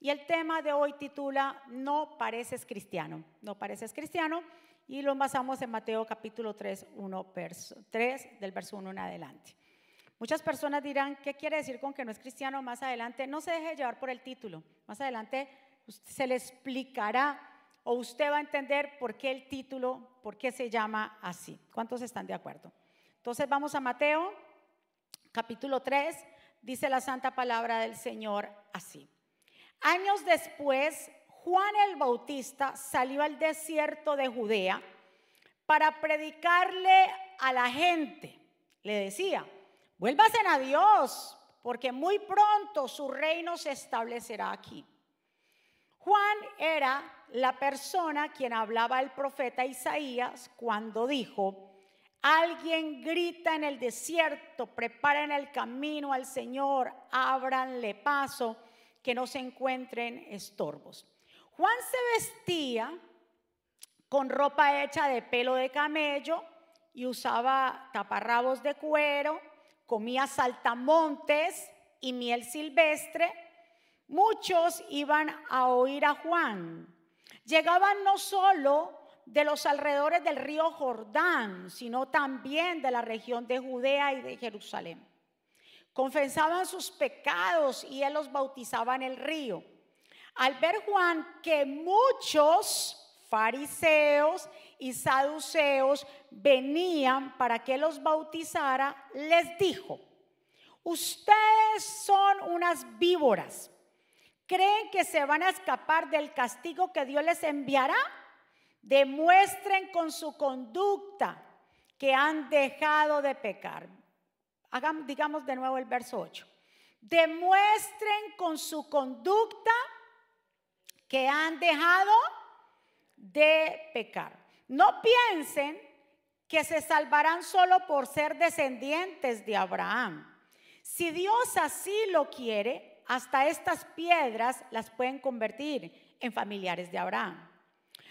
Y el tema de hoy titula No pareces cristiano. No pareces cristiano. Y lo basamos en Mateo capítulo 3, 1, 3 del verso 1 en adelante. Muchas personas dirán, ¿qué quiere decir con que no es cristiano más adelante? No se deje llevar por el título. Más adelante se le explicará o usted va a entender por qué el título, por qué se llama así. ¿Cuántos están de acuerdo? Entonces vamos a Mateo capítulo 3, dice la santa palabra del Señor así. Años después, Juan el Bautista salió al desierto de Judea para predicarle a la gente. Le decía, vuélvasen a Dios, porque muy pronto su reino se establecerá aquí. Juan era la persona quien hablaba el profeta Isaías cuando dijo, alguien grita en el desierto, preparen el camino al Señor, ábranle paso que no se encuentren estorbos. Juan se vestía con ropa hecha de pelo de camello y usaba taparrabos de cuero, comía saltamontes y miel silvestre. Muchos iban a oír a Juan. Llegaban no solo de los alrededores del río Jordán, sino también de la región de Judea y de Jerusalén confesaban sus pecados y él los bautizaba en el río. Al ver Juan que muchos fariseos y saduceos venían para que los bautizara, les dijo, ustedes son unas víboras. ¿Creen que se van a escapar del castigo que Dios les enviará? Demuestren con su conducta que han dejado de pecar digamos de nuevo el verso 8. Demuestren con su conducta que han dejado de pecar. No piensen que se salvarán solo por ser descendientes de Abraham. Si Dios así lo quiere, hasta estas piedras las pueden convertir en familiares de Abraham.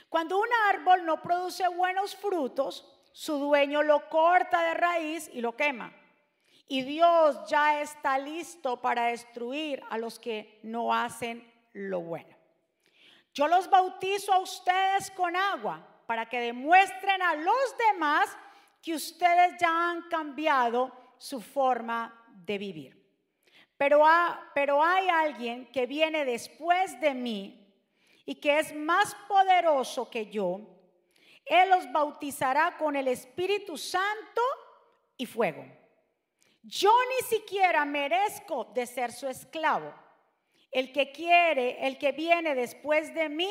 Cuando un árbol no produce buenos frutos, su dueño lo corta de raíz y lo quema. Y Dios ya está listo para destruir a los que no hacen lo bueno. Yo los bautizo a ustedes con agua para que demuestren a los demás que ustedes ya han cambiado su forma de vivir. Pero, hay alguien que viene después de mí y que es más poderoso que yo. Él los bautizará con el Espíritu Santo y fuego. Yo ni siquiera merezco de ser su esclavo. El que quiere, el que viene después de mí,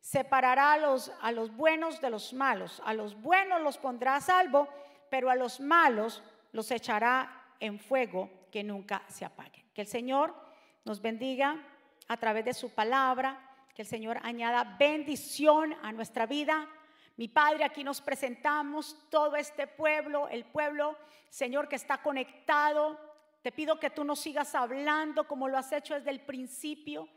separará a los, a los buenos de los malos. A los buenos los pondrá a salvo, pero a los malos los echará en fuego que nunca se apague. Que el Señor nos bendiga a través de su palabra, que el Señor añada bendición a nuestra vida mi Padre, aquí nos presentamos todo este pueblo, el pueblo, Señor, que está conectado. Te pido que tú nos sigas hablando como lo has hecho desde el principio,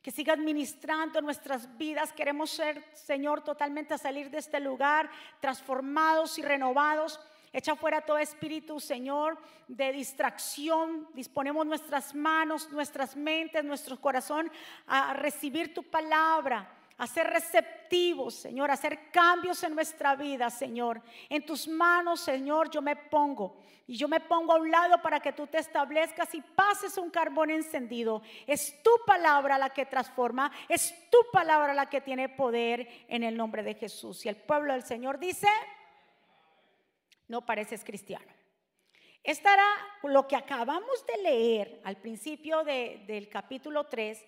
que sigas ministrando nuestras vidas. Queremos ser, Señor, totalmente a salir de este lugar, transformados y renovados. Echa fuera todo espíritu, Señor, de distracción. Disponemos nuestras manos, nuestras mentes, nuestro corazón a recibir tu palabra a ser receptivos, Señor, hacer cambios en nuestra vida, Señor. En tus manos, Señor, yo me pongo. Y yo me pongo a un lado para que tú te establezcas y pases un carbón encendido. Es tu palabra la que transforma, es tu palabra la que tiene poder en el nombre de Jesús. Y el pueblo del Señor dice, no pareces cristiano. Esta era lo que acabamos de leer al principio del capítulo 3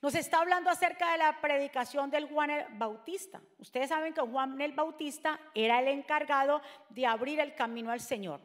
nos está hablando acerca de la predicación del Juan el Bautista. Ustedes saben que Juan el Bautista era el encargado de abrir el camino al Señor.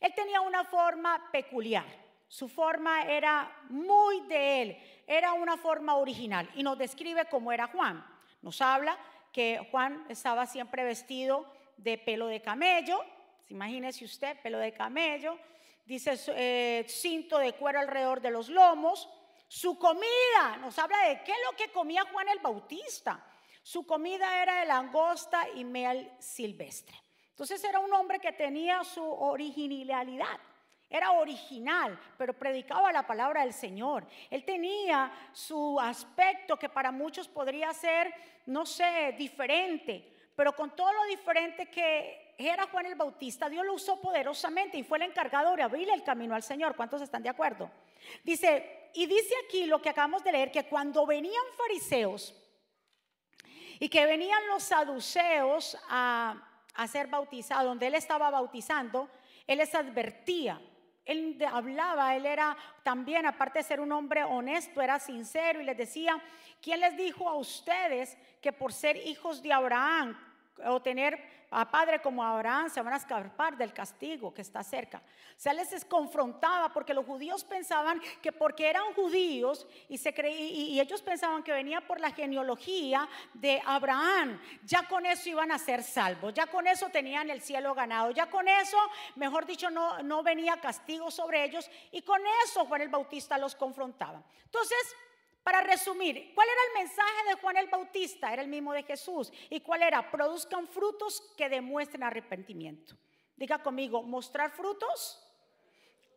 Él tenía una forma peculiar. Su forma era muy de él, era una forma original y nos describe cómo era Juan. Nos habla que Juan estaba siempre vestido de pelo de camello, imagínese usted, pelo de camello, dice eh, cinto de cuero alrededor de los lomos, su comida nos habla de qué es lo que comía Juan el Bautista. Su comida era de langosta y miel silvestre. Entonces era un hombre que tenía su originalidad. era original, pero predicaba la palabra del Señor. Él tenía su aspecto que para muchos podría ser, no sé, diferente, pero con todo lo diferente que era Juan el Bautista, Dios lo usó poderosamente y fue el encargado de abrirle el camino al Señor. ¿Cuántos están de acuerdo? Dice, y dice aquí lo que acabamos de leer, que cuando venían fariseos y que venían los saduceos a, ser bautizados, donde él estaba bautizando, él les advertía. Él hablaba, él era también, aparte de ser un hombre honesto, era sincero y les decía, ¿quién les dijo a ustedes que por ser hijos de Abraham o tener a padre como Abraham se van a escapar del castigo que está cerca. O sea, les confrontaba porque los judíos pensaban que porque eran judíos y, se y ellos pensaban que venía por la genealogía de Abraham, ya con eso iban a ser salvos, ya con eso tenían el cielo ganado, ya con eso, mejor dicho, no, no venía castigo sobre ellos y con eso Juan el Bautista los confrontaba. Entonces, para resumir, ¿cuál era el mensaje de Juan el Bautista? Era el mismo de Jesús. ¿Y cuál era? Produzcan frutos que demuestren arrepentimiento. Diga conmigo, mostrar frutos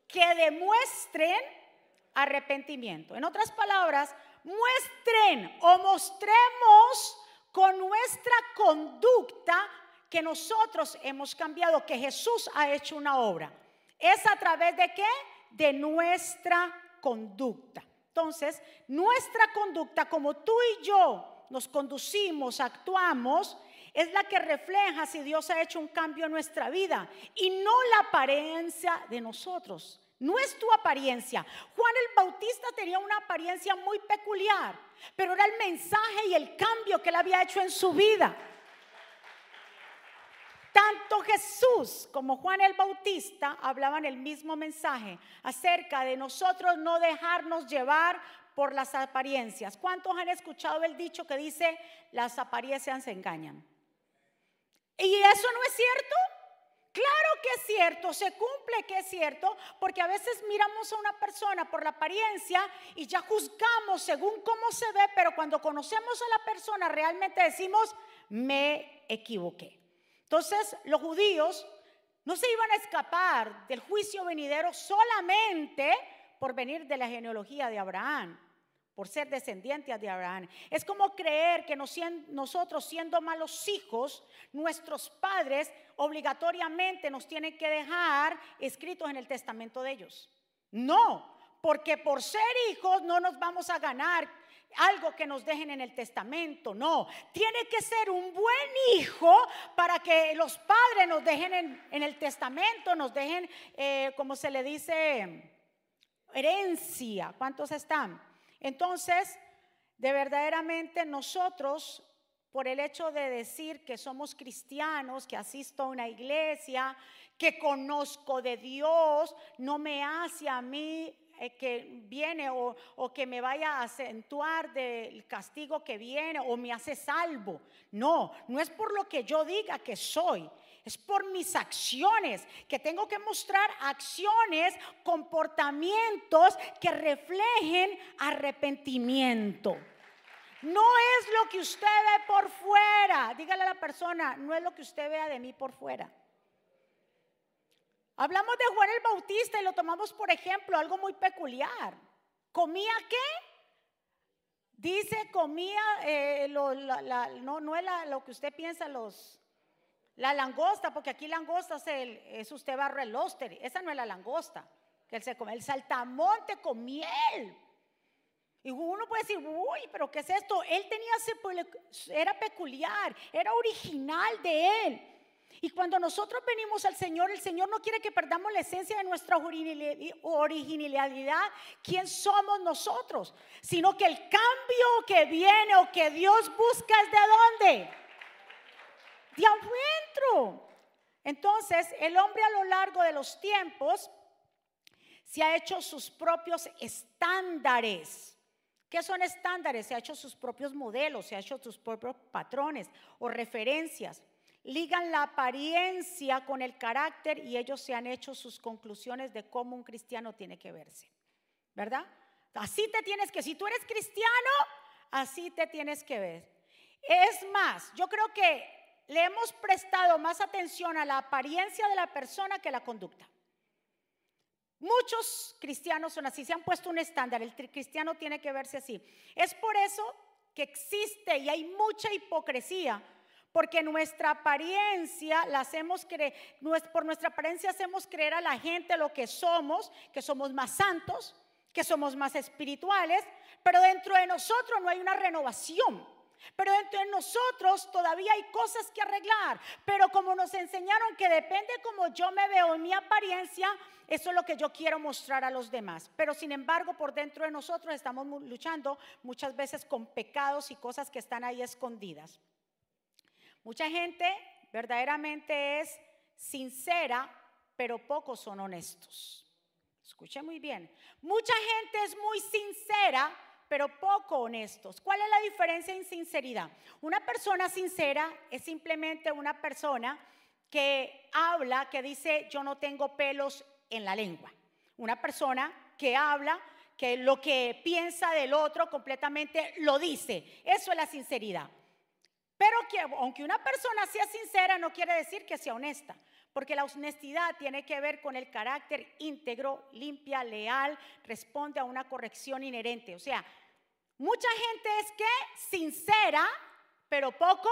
que demuestren arrepentimiento. En otras palabras, muestren o mostremos con nuestra conducta que nosotros hemos cambiado, que Jesús ha hecho una obra. ¿Es a través de qué? De nuestra conducta. Entonces, nuestra conducta, como tú y yo nos conducimos, actuamos, es la que refleja si Dios ha hecho un cambio en nuestra vida y no la apariencia de nosotros. No es tu apariencia. Juan el Bautista tenía una apariencia muy peculiar, pero era el mensaje y el cambio que él había hecho en su vida. Tanto Jesús como Juan el Bautista hablaban el mismo mensaje acerca de nosotros no dejarnos llevar por las apariencias. ¿Cuántos han escuchado el dicho que dice las apariencias se engañan? ¿Y eso no es cierto? Claro que es cierto, se cumple que es cierto, porque a veces miramos a una persona por la apariencia y ya juzgamos según cómo se ve, pero cuando conocemos a la persona realmente decimos, me equivoqué. Entonces, los judíos no se iban a escapar del juicio venidero solamente por venir de la genealogía de Abraham, por ser descendientes de Abraham. Es como creer que nosotros siendo malos hijos, nuestros padres obligatoriamente nos tienen que dejar escritos en el testamento de ellos. No, porque por ser hijos no nos vamos a ganar algo que nos dejen en el testamento, no. Tiene que ser un buen hijo para que los padres nos dejen en, el testamento, nos dejen, eh, como se le dice, herencia. ¿Cuántos están? Entonces, de verdaderamente nosotros, por el hecho de decir que somos cristianos, que asisto a una iglesia, que conozco de Dios, no me hace a mí que viene o, que me vaya a acentuar del castigo que viene o me hace salvo. No, no es por lo que yo diga que soy. Es por mis acciones, que tengo que mostrar acciones, comportamientos que reflejen arrepentimiento. No es lo que usted ve por fuera. Dígale a la persona, no es lo que usted vea de mí por fuera. Hablamos de Juan el Bautista y lo tomamos por ejemplo, algo muy peculiar. ¿Comía qué? Dice, comía, eh, no, no es lo que usted piensa, los, la langosta, porque aquí langosta es, el, usted barro el óster, esa no es la langosta, que él se come, el saltamonte con miel. Y uno puede decir, uy, pero ¿qué es esto? Él tenía, era peculiar, era original de él. Y cuando nosotros venimos al Señor, el Señor no quiere que perdamos la esencia de nuestra originalidad, quién somos nosotros, sino que el cambio que viene o que Dios busca es de dónde? De adentro. Entonces, el hombre a lo largo de los tiempos se ha hecho sus propios estándares. ¿Qué son estándares? Se ha hecho sus propios modelos, se ha hecho sus propios patrones o referencias ligan la apariencia con el carácter y ellos se han hecho sus conclusiones de cómo un cristiano tiene que verse. ¿Verdad? Así te tienes que, si tú eres cristiano, así te tienes que ver. Es más, yo creo que le hemos prestado más atención a la apariencia de la persona que a la conducta. Muchos cristianos son así, se han puesto un estándar, el cristiano tiene que verse así. Es por eso que existe y hay mucha hipocresía, porque nuestra apariencia la hacemos creer, por nuestra apariencia hacemos creer a la gente lo que somos, que somos más santos, que somos más espirituales, pero dentro de nosotros no hay una renovación. Pero dentro de nosotros todavía hay cosas que arreglar. Pero como nos enseñaron que depende como yo me veo en mi apariencia, eso es lo que yo quiero mostrar a los demás. Pero sin embargo, por dentro de nosotros estamos luchando muchas veces con pecados y cosas que están ahí escondidas. Mucha gente verdaderamente es sincera, pero pocos son honestos. Escuche muy bien. Mucha gente es muy sincera, pero poco honestos. ¿Cuál es la diferencia en sinceridad? Una persona sincera es simplemente una persona que habla, que dice, yo no tengo pelos en la lengua. Una persona que habla, que lo que piensa del otro completamente lo dice. Eso es la sinceridad. Pero que aunque una persona sea sincera, no quiere decir que sea honesta. Porque la honestidad tiene que ver con el carácter íntegro, limpia, leal, responde a una corrección inherente. O sea, mucha gente es que sincera, pero poco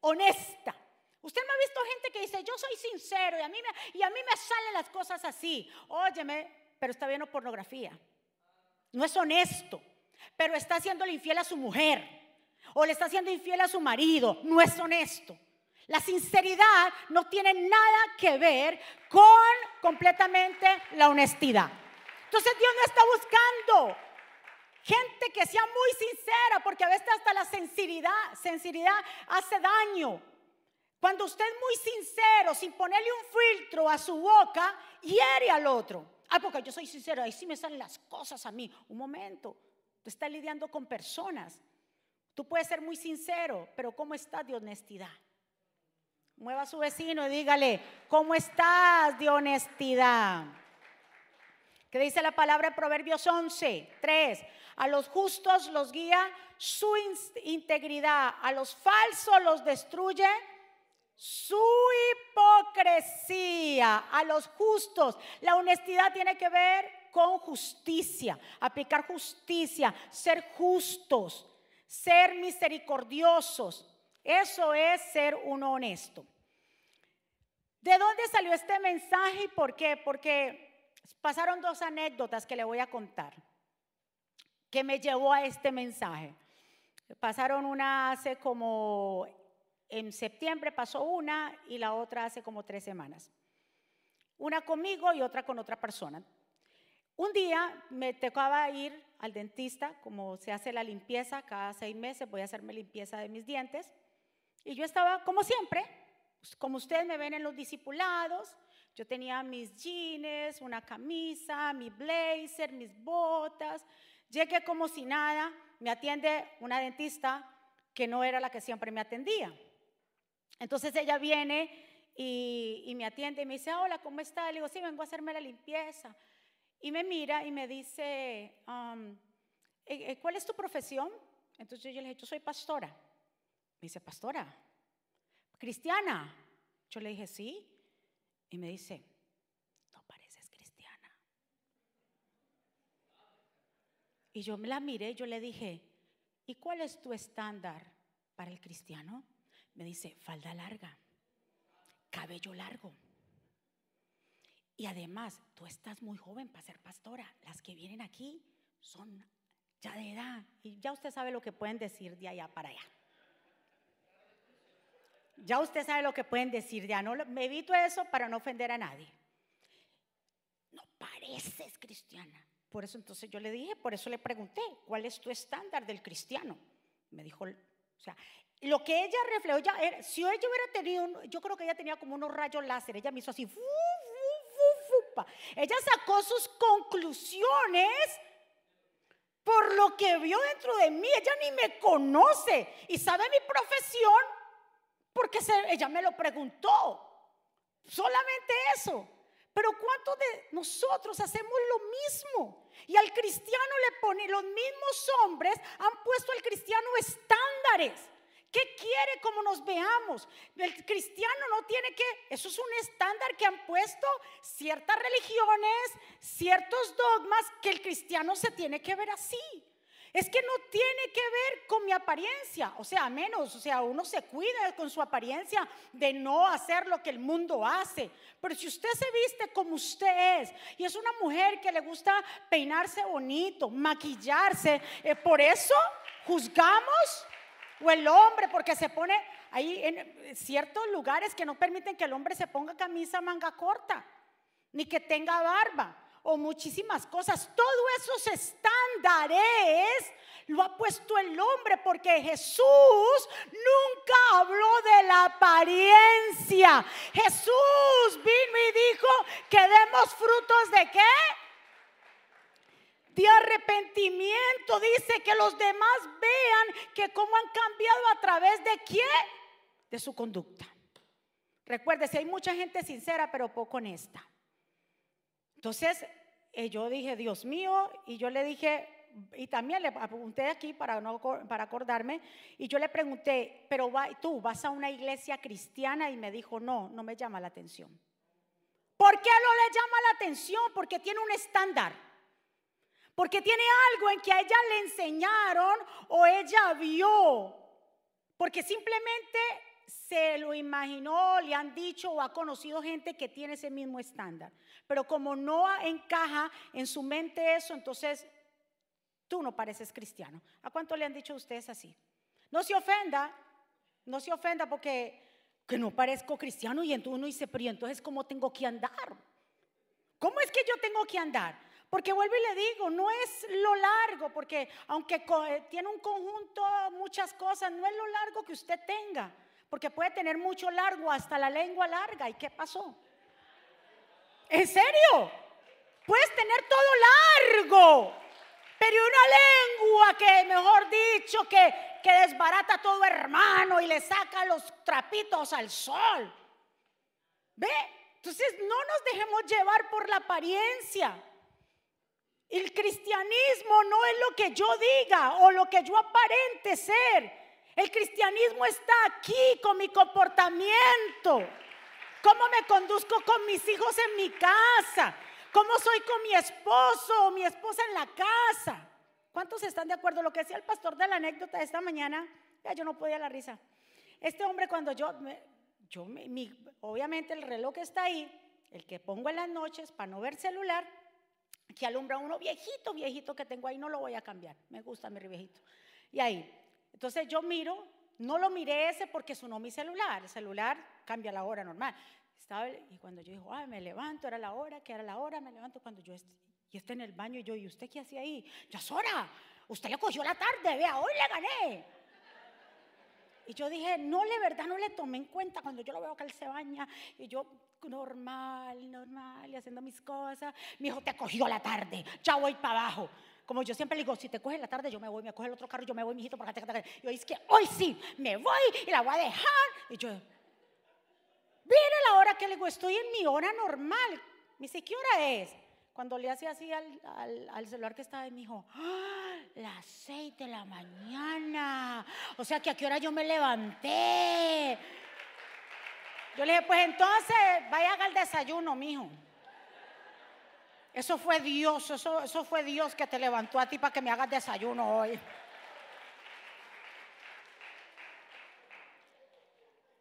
honesta. Usted me ha visto gente que dice, yo soy sincero y a mí me, y a mí me salen las cosas así. Óyeme, pero está viendo pornografía. No es honesto, pero está haciéndole infiel a su mujer o le está haciendo infiel a su marido. No es honesto. La sinceridad no tiene nada que ver con completamente la honestidad. Entonces Dios no está buscando gente que sea muy sincera, porque a veces hasta la sinceridad, sinceridad hace daño. Cuando usted es muy sincero, sin ponerle un filtro a su boca, hiere al otro. Ah, porque yo soy sincero, ahí sí me salen las cosas a mí. Un momento, tú estás lidiando con personas. Tú puedes ser muy sincero, pero ¿cómo estás de honestidad? Mueva a su vecino y dígale, ¿cómo estás de honestidad? ¿Qué dice la palabra de Proverbios 11, 3? A los justos los guía su integridad, a los falsos los destruye su hipocresía, a los justos. La honestidad tiene que ver con justicia, aplicar justicia, ser justos, ser misericordiosos, eso es ser uno honesto. ¿De dónde salió este mensaje y por qué? Porque pasaron dos anécdotas que le voy a contar que me llevó a este mensaje. Pasaron una hace como, en septiembre pasó una y la otra hace como tres semanas. Una conmigo y otra con otra persona. Un día me tocaba ir al dentista, como se hace la limpieza, cada seis meses voy a hacerme limpieza de mis dientes. Y yo estaba, como siempre, pues, como ustedes me ven en los discipulados, yo tenía mis jeans, una camisa, mi blazer, mis botas. Llegué como si nada, me atiende una dentista que no era la que siempre me atendía. Entonces ella viene y, me atiende y me dice, hola, ¿cómo está? Le digo, sí, vengo a hacerme la limpieza. Y me mira y me dice, um, eh, eh, ¿cuál es tu profesión? Entonces yo le dije, yo soy pastora. Me dice, pastora, cristiana. Yo le dije, sí. Y me dice, no pareces cristiana. Y yo me la miré y yo le dije, ¿y cuál es tu estándar para el cristiano? Me dice, falda larga, cabello largo. Y además, tú estás muy joven para ser pastora. Las que vienen aquí son ya de edad. Y ya usted sabe lo que pueden decir de allá para allá. Ya usted sabe lo que pueden decir, ya no me evito eso para no ofender a nadie. No pareces cristiana. Por eso entonces yo le dije, por eso le pregunté, ¿cuál es tu estándar del cristiano? Me dijo, o sea, lo que ella reflejó, ya si ella hubiera tenido, yo creo que ella tenía como unos rayos láser, ella me hizo así, ella sacó sus conclusiones por lo que vio dentro de mí, ella ni me conoce y sabe mi profesión porque ella me lo preguntó. Solamente eso. Pero ¿cuántos de nosotros hacemos lo mismo? Y al cristiano le pone, los mismos hombres han puesto al cristiano estándares ¿Qué quiere como nos veamos? El cristiano no tiene que, eso es un estándar que han puesto ciertas religiones, ciertos dogmas, que el cristiano se tiene que ver así. Es que no tiene que ver con mi apariencia, o sea, menos, o sea, uno se cuida con su apariencia de no hacer lo que el mundo hace. Pero si usted se viste como usted es y es una mujer que le gusta peinarse bonito, maquillarse, eh, por eso juzgamos o el hombre porque se pone ahí en ciertos lugares que no permiten que el hombre se ponga camisa manga corta, ni que tenga barba o muchísimas cosas. Todos esos estándares lo ha puesto el hombre porque Jesús nunca habló de la apariencia. Jesús vino y dijo que demos frutos de qué? De arrepentimiento. Dice que los demás vean que cómo han cambiado a través de quién? De su conducta. Recuerde, si hay mucha gente sincera pero poco honesta. Entonces, eh, yo dije, Dios mío, y yo le dije, y también le apunté aquí para, para acordarme, y yo le pregunté, pero tú vas a una iglesia cristiana y me dijo, no, no me llama la atención. ¿Por qué no le llama la atención? Porque tiene un estándar. Porque tiene algo en que a ella le enseñaron o ella vio. Porque simplemente se lo imaginó, le han dicho o ha conocido gente que tiene ese mismo estándar. Pero como no encaja en su mente eso, entonces tú no pareces cristiano. ¿A cuánto le han dicho ustedes así? No se ofenda, no se ofenda porque que no parezco cristiano y entonces uno dice, pero entonces ¿cómo tengo que andar? ¿Cómo es que yo tengo que andar? Porque vuelvo y le digo, no es lo largo, porque aunque eh, tiene un conjunto, muchas cosas, no es lo largo que usted tenga, porque puede tener mucho largo, hasta la lengua larga. ¿Y qué pasó? ¿En serio? Puedes tener todo largo, pero una lengua que, mejor dicho, que, que desbarata todo hermano y le saca los trapitos al sol. ¿Ve? Entonces no nos dejemos llevar por la apariencia. El cristianismo no es lo que yo diga o lo que yo aparente ser. El cristianismo está aquí con mi comportamiento. Cómo me conduzco con mis hijos en mi casa. Cómo soy con mi esposo o mi esposa en la casa. ¿Cuántos están de acuerdo? Lo que decía el pastor de la anécdota de esta mañana, ya yo no podía la risa. Este hombre cuando yo, yo obviamente el reloj está ahí, el que pongo en las noches para no ver celular, que alumbra uno viejito, viejito que tengo ahí, no lo voy a cambiar. Me gusta mi viejito. Y ahí, entonces yo miro, no lo miré ese porque sonó mi celular. El celular cambia la hora normal. Estaba, y cuando yo digo, ay, me levanto, era la hora, que era la hora, me levanto cuando yo y está en el baño y yo, ¿y usted qué hacía ahí? Ya es hora, usted le cogió la tarde, vea, hoy le gané. Y yo dije, no, le verdad, no le tomé en cuenta cuando yo lo veo que él se baña y yo normal, normal, y haciendo mis cosas. Mi hijo te cogió la tarde, ya voy para abajo. Como yo siempre le digo, si te coge la tarde, yo me voy, me coge el otro carro, yo me voy, mi hijito, para acá. Y yo, es que hoy sí, me voy y la voy a dejar. Y yo, viene la hora que le digo, estoy en mi hora normal. Me dice, ¿qué hora es? Cuando le hacía así al, celular que estaba, me dijo, ¡Ah, las seis de la mañana. O sea que a qué hora yo me levanté. Yo le dije, pues entonces vaya a haga el desayuno, mijo. Eso fue Dios, eso, eso fue Dios que te levantó a ti para que me hagas desayuno hoy.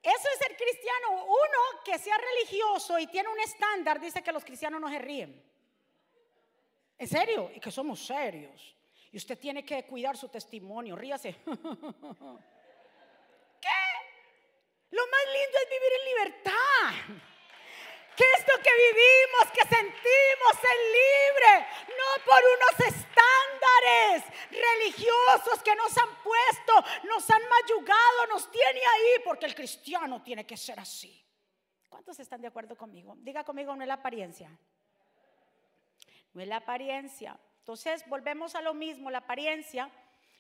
Eso es ser cristiano. Uno que sea religioso y tiene un estándar dice que los cristianos no se ríen. ¿En serio? Y que somos serios. Y usted tiene que cuidar su testimonio. Ríase. Lo más lindo es vivir en libertad. Que esto que vivimos, que sentimos es libre, no por unos estándares religiosos que nos han puesto, nos han mayugado, nos tiene ahí, porque el cristiano tiene que ser así. ¿Cuántos están de acuerdo conmigo? Diga conmigo, no es la apariencia. No es la apariencia. Entonces, volvemos a lo mismo, la apariencia.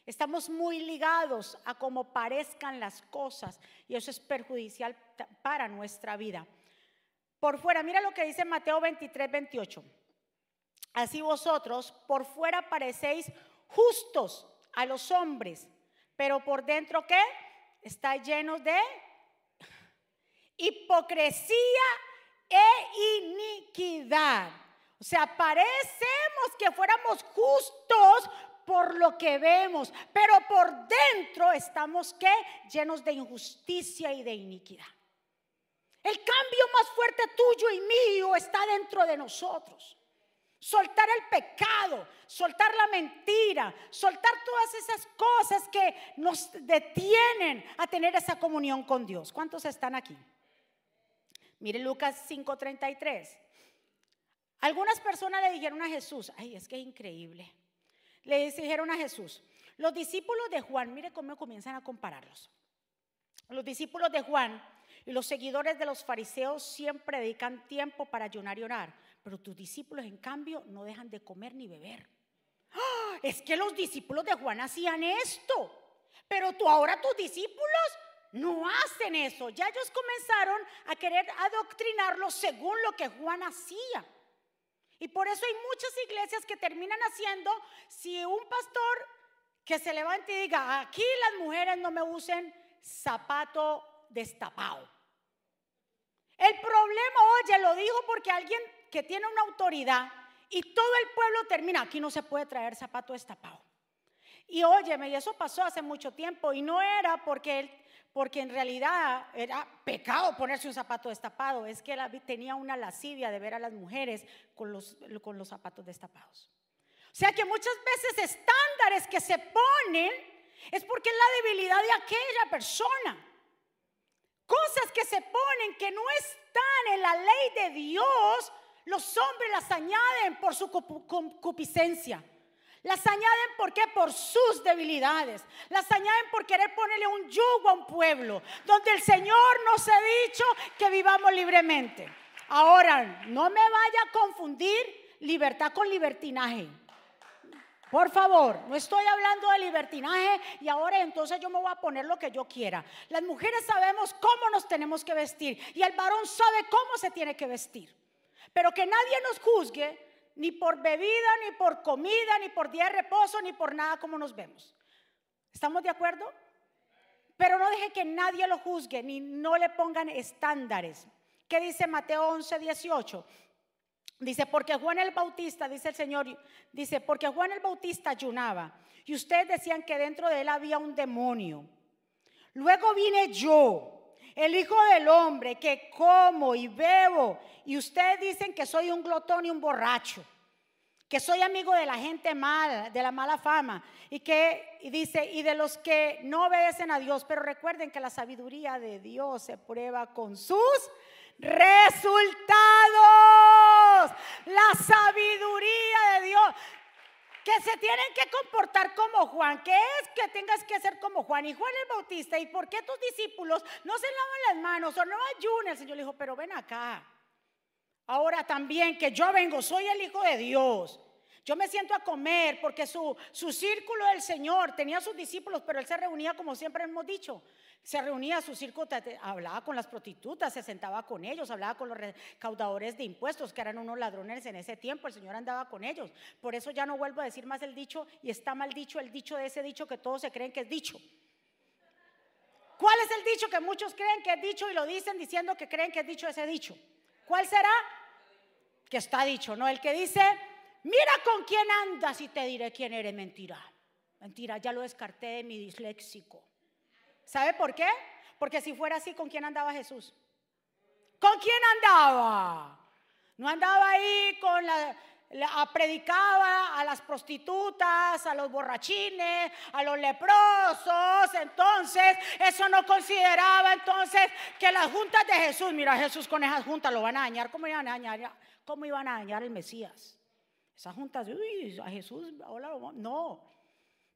Estamos muy ligados a cómo parezcan las cosas y eso es perjudicial para nuestra vida. Por fuera, mira lo que dice Mateo 23, 28. Así vosotros por fuera parecéis justos a los hombres, pero por dentro qué? está lleno de hipocresía e iniquidad. O sea, parecemos que fuéramos justos por lo que vemos, pero por dentro estamos que llenos de injusticia y de iniquidad. El cambio más fuerte tuyo y mío está dentro de nosotros. Soltar el pecado, soltar la mentira, soltar todas esas cosas que nos detienen a tener esa comunión con Dios. ¿Cuántos están aquí? Mire Lucas 5:33. Algunas personas le dijeron a Jesús, ay, es que es increíble. Le dijeron a Jesús, los discípulos de Juan, mire cómo comienzan a compararlos. Los discípulos de Juan y los seguidores de los fariseos siempre dedican tiempo para ayunar y orar, pero tus discípulos en cambio no dejan de comer ni beber. ¡Ah! Es que los discípulos de Juan hacían esto, pero tú ahora tus discípulos no hacen eso. Ya ellos comenzaron a querer adoctrinarlos según lo que Juan hacía. Y por eso hay muchas iglesias que terminan haciendo, si un pastor que se levante y diga, aquí las mujeres no me usen zapato destapado. El problema, oye, lo dijo porque alguien que tiene una autoridad y todo el pueblo termina, aquí no se puede traer zapato destapado. Y óyeme, y eso pasó hace mucho tiempo y no era porque él, porque en realidad era pecado ponerse un zapato destapado, es que tenía una lascivia de ver a las mujeres con los, con los zapatos destapados. O sea que muchas veces estándares que se ponen es porque es la debilidad de aquella persona. Cosas que se ponen que no están en la ley de Dios, los hombres las añaden por su concupiscencia. Las añaden por qué? Por sus debilidades. Las añaden por querer ponerle un yugo a un pueblo donde el Señor nos ha dicho que vivamos libremente. Ahora, no me vaya a confundir libertad con libertinaje. Por favor, no estoy hablando de libertinaje y ahora entonces yo me voy a poner lo que yo quiera. Las mujeres sabemos cómo nos tenemos que vestir y el varón sabe cómo se tiene que vestir. Pero que nadie nos juzgue ni por bebida, ni por comida, ni por día de reposo, ni por nada como nos vemos. ¿Estamos de acuerdo? Pero no deje que nadie lo juzgue, ni no le pongan estándares. ¿Qué dice Mateo 11, 18? Dice, porque Juan el Bautista, dice el Señor, dice, porque Juan el Bautista ayunaba y ustedes decían que dentro de él había un demonio. Luego vine yo, el Hijo del Hombre, que como y bebo y ustedes dicen que soy un glotón y un borracho, que soy amigo de la gente mala, de la mala fama y que y dice, y de los que no obedecen a Dios, pero recuerden que la sabiduría de Dios se prueba con sus resultados. La sabiduría de Dios. Que se tienen que comportar como Juan. Que es que tengas que ser como Juan. Y Juan el Bautista. ¿Y por qué tus discípulos no se lavan las manos o no ayunan? El Señor le dijo, pero ven acá. Ahora también que yo vengo, soy el Hijo de Dios. Yo me siento a comer porque su, su círculo del Señor tenía sus discípulos, pero él se reunía como siempre hemos dicho. Se reunía a su círculo, hablaba con las prostitutas, se sentaba con ellos, hablaba con los recaudadores de impuestos, que eran unos ladrones en ese tiempo. El Señor andaba con ellos. Por eso ya no vuelvo a decir más el dicho y está mal dicho el dicho de ese dicho que todos se creen que es dicho. ¿Cuál es el dicho que muchos creen que es dicho y lo dicen diciendo que creen que es dicho ese dicho? ¿Cuál será? Que está dicho, ¿no? El que dice, mira con quién andas y te diré quién eres. Mentira. Mentira, ya lo descarté de mi disléxico. ¿Sabe por qué? Porque si fuera así, ¿con quién andaba Jesús? ¿Con quién andaba? No andaba ahí con la, predicaba a las prostitutas, a los borrachines, a los leprosos. Entonces, eso no consideraba entonces que las juntas de Jesús, mira, Jesús con esas juntas lo van a dañar. ¿Cómo iban a dañar, cómo iban a dañar el Mesías? Esas juntas, uy, a Jesús, hola, no.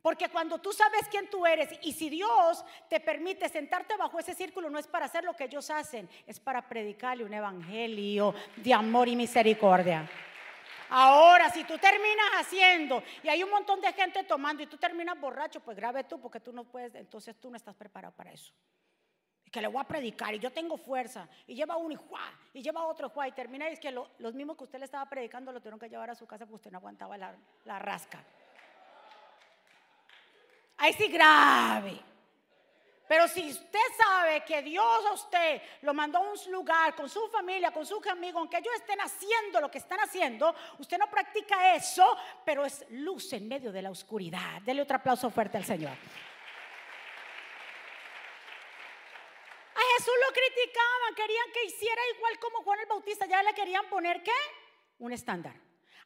Porque cuando tú sabes quién tú eres y si Dios te permite sentarte bajo ese círculo, no es para hacer lo que ellos hacen, es para predicarle un evangelio de amor y misericordia. Ahora, si tú terminas haciendo y hay un montón de gente tomando y tú terminas borracho, pues grave tú porque tú no puedes, entonces tú no estás preparado para eso. Que le voy a predicar y yo tengo fuerza y lleva uno y juá, y lleva otro juá y termina y es que los mismos que usted le estaba predicando lo tuvieron que llevar a su casa porque usted no aguantaba la, la rasca. Ahí sí grave. Pero si usted sabe que Dios a usted lo mandó a un lugar con su familia, con sus amigos, aunque ellos estén haciendo lo que están haciendo, usted no practica eso, pero es luz en medio de la oscuridad. Dele otro aplauso fuerte al Señor. A Jesús lo criticaban, querían que hiciera igual como Juan el Bautista, ya le querían poner qué? Un estándar.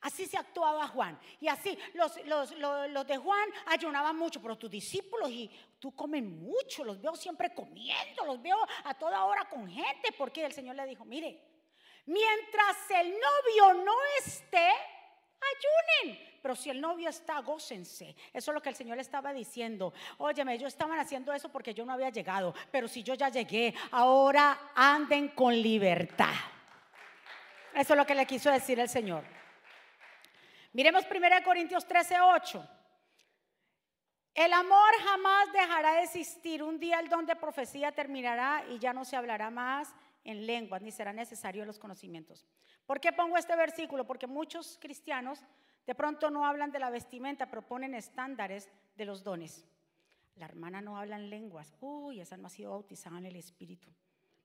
Así se actuaba Juan. Y así los, los, de Juan ayunaban mucho, pero tus discípulos y tú comen mucho, los veo siempre comiendo, los veo a toda hora con gente, porque el Señor le dijo, mire, mientras el novio no esté, ayunen. Pero si el novio está, gócense. Eso es lo que el Señor estaba diciendo. Óyeme, ellos estaban haciendo eso porque yo no había llegado. Pero si yo ya llegué, ahora anden con libertad. Eso es lo que le quiso decir el Señor. Miremos 1 Corintios 13, 8. El amor jamás dejará de existir. Un día el don de profecía terminará y ya no se hablará más en lenguas, ni será necesario los conocimientos. ¿Por qué pongo este versículo? Porque muchos cristianos de pronto no hablan de la vestimenta, pero ponen estándares de los dones. La hermana no habla en lenguas. Uy, esa no ha sido bautizada en el Espíritu.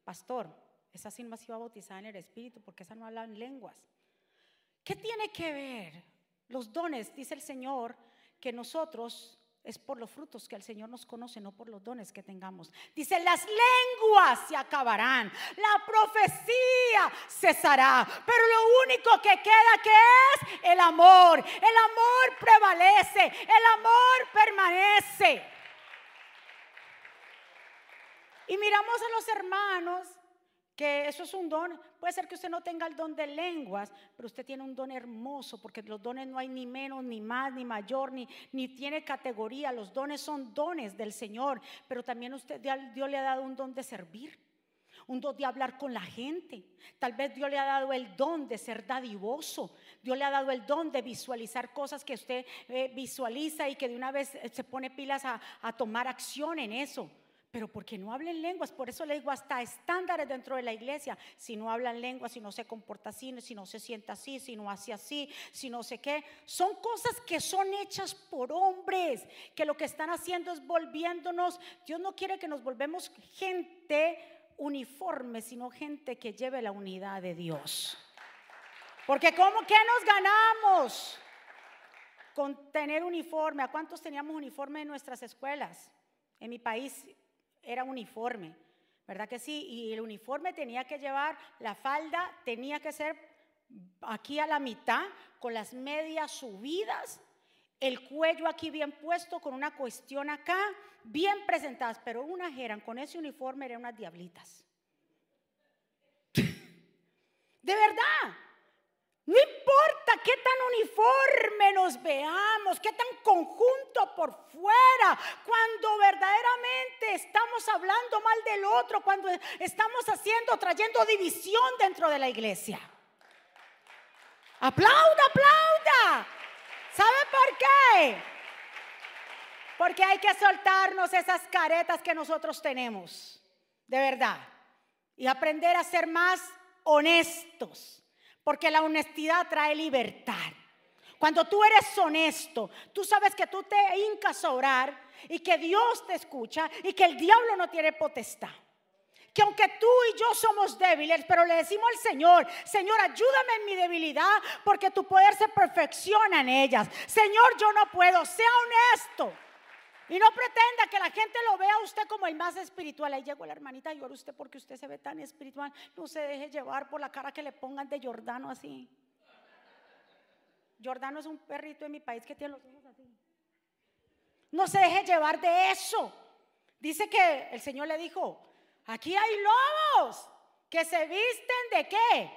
Pastor, esa sí no ha sido bautizada en el Espíritu porque esa no habla en lenguas. ¿Qué tiene que ver los dones, dice el Señor, que nosotros es por los frutos que el Señor nos conoce, no por los dones que tengamos. Dice, las lenguas se acabarán, la profecía cesará, pero lo único que queda que es el amor. El amor prevalece, el amor permanece. Y miramos a los hermanos que eso es un don. Puede ser que usted no tenga el don de lenguas, pero usted tiene un don hermoso, porque los dones no hay ni menos, ni más, ni mayor, ni, ni tiene categoría. Los dones son dones del Señor, pero también usted, Dios le ha dado un don de servir. Un don de hablar con la gente. Tal vez Dios le ha dado el don de ser dadivoso. Dios le ha dado el don de visualizar cosas que usted eh, visualiza y que de una vez se pone pilas a, a tomar acción en eso pero porque no hablen lenguas, por eso le digo hasta estándares dentro de la iglesia, si no hablan lenguas, si no se comporta así, si no se sienta así, si no hace así, si no sé qué, son cosas que son hechas por hombres, que lo que están haciendo es volviéndonos, Dios no quiere que nos volvemos gente uniforme, sino gente que lleve la unidad de Dios. Porque ¿cómo que nos ganamos con tener uniforme? ¿A cuántos teníamos uniforme en nuestras escuelas? En mi país era uniforme, ¿verdad que sí? Y el uniforme tenía que llevar, la falda tenía que ser aquí a la mitad, con las medias subidas, el cuello aquí bien puesto, con una cuestión acá, bien presentadas, pero unas eran, con ese uniforme eran unas diablitas. De verdad, no importa qué tan uniforme nos veamos, qué tan conjunto por fuera, cuando verdaderamente estamos hablando mal del otro, cuando estamos haciendo, trayendo división dentro de la iglesia. Aplauda, aplauda. ¿Sabe por qué? Porque hay que soltarnos esas caretas que nosotros tenemos, de verdad, y aprender a ser más honestos porque la honestidad trae libertad. Cuando tú eres honesto, tú sabes que tú te hincas a orar y que Dios te escucha y que el diablo no tiene potestad. Que aunque tú y yo somos débiles, pero le decimos al Señor, Señor, ayúdame en mi debilidad porque tu poder se perfecciona en ellas. Señor, yo no puedo, sea honesto. Y no pretenda que la gente lo vea a usted como el más espiritual. Ahí llegó la hermanita y ahora usted porque usted se ve tan espiritual. No se deje llevar por la cara que le pongan de Jordano así. Jordano es un perrito en mi país que tiene los ojos así. No se deje llevar de eso. Dice que el Señor le dijo, aquí hay lobos que se visten de qué?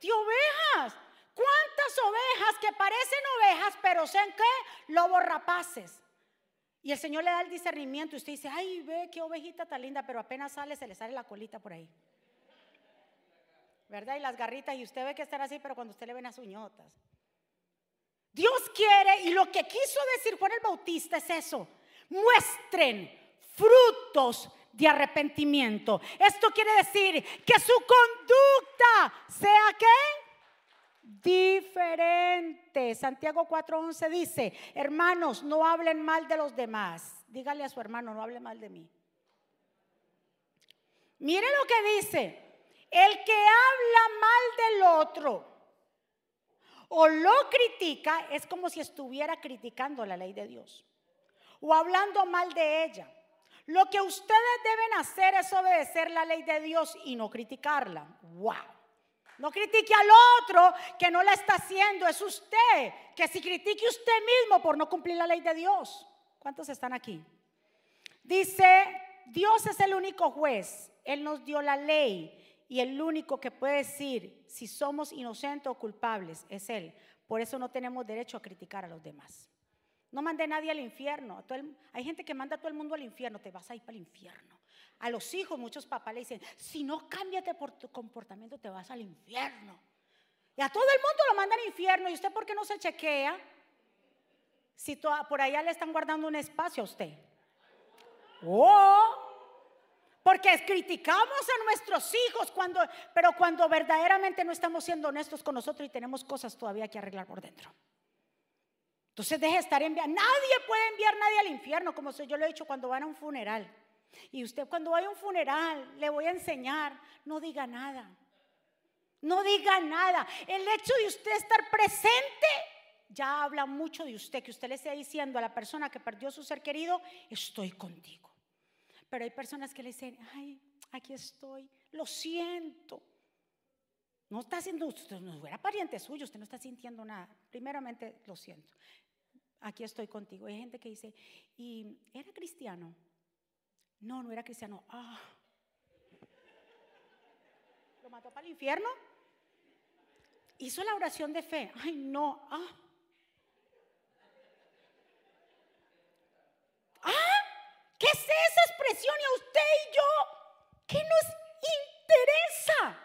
De ovejas. ¿Cuántas ovejas que parecen ovejas, pero son qué? Lobos rapaces. Y el Señor le da el discernimiento y usted dice, ay, ve qué ovejita tan linda, pero apenas sale, se le sale la colita por ahí. ¿Verdad? Y las garritas, y usted ve que están así, pero cuando usted le ven las uñotas. Dios quiere, y lo que quiso decir Juan el Bautista es eso, muestren frutos de arrepentimiento. Esto quiere decir que su conducta sea qué? diferente. Santiago 4:11 dice, hermanos, no hablen mal de los demás. Dígale a su hermano, no hable mal de mí. Mire lo que dice. El que habla mal del otro o lo critica es como si estuviera criticando la ley de Dios o hablando mal de ella. Lo que ustedes deben hacer es obedecer la ley de Dios y no criticarla. ¡Wow! No critique al otro que no la está haciendo, es usted. Que si critique usted mismo por no cumplir la ley de Dios. ¿Cuántos están aquí? Dice, Dios es el único juez. Él nos dio la ley y el único que puede decir si somos inocentes o culpables es Él. Por eso no tenemos derecho a criticar a los demás. No mande nadie al infierno. hay gente que manda a todo el mundo al infierno. Te vas a ir para el infierno. A los hijos, muchos papás le dicen, si no cámbiate tu comportamiento, te vas al infierno. Y a todo el mundo lo mandan al infierno. ¿Y usted por qué no se chequea? Si por allá le están guardando un espacio a usted. Oh, porque criticamos a nuestros hijos cuando, pero cuando verdaderamente no estamos siendo honestos con nosotros y tenemos cosas todavía que arreglar por dentro. Entonces deje de estar enviando. Nadie puede enviar a nadie al infierno, como yo lo he dicho cuando van a un funeral. Y usted cuando vaya a un funeral, le voy a enseñar, no diga nada. No diga nada. El hecho de usted estar presente ya habla mucho de usted, que usted le esté diciendo a la persona que perdió su ser querido, estoy contigo. Pero hay personas que le dicen, ay, aquí estoy, lo siento. No está haciendo, usted no era pariente suyo, usted no está sintiendo nada. Primeramente, lo siento aquí estoy contigo. Hay gente que dice, ¿y era cristiano? No, no era cristiano. Ah. ¿Lo mató para el infierno? Hizo la oración de fe. Ay, no. Ah. Ah, ¿qué es esa expresión? Y a usted y yo, ¿qué nos interesa?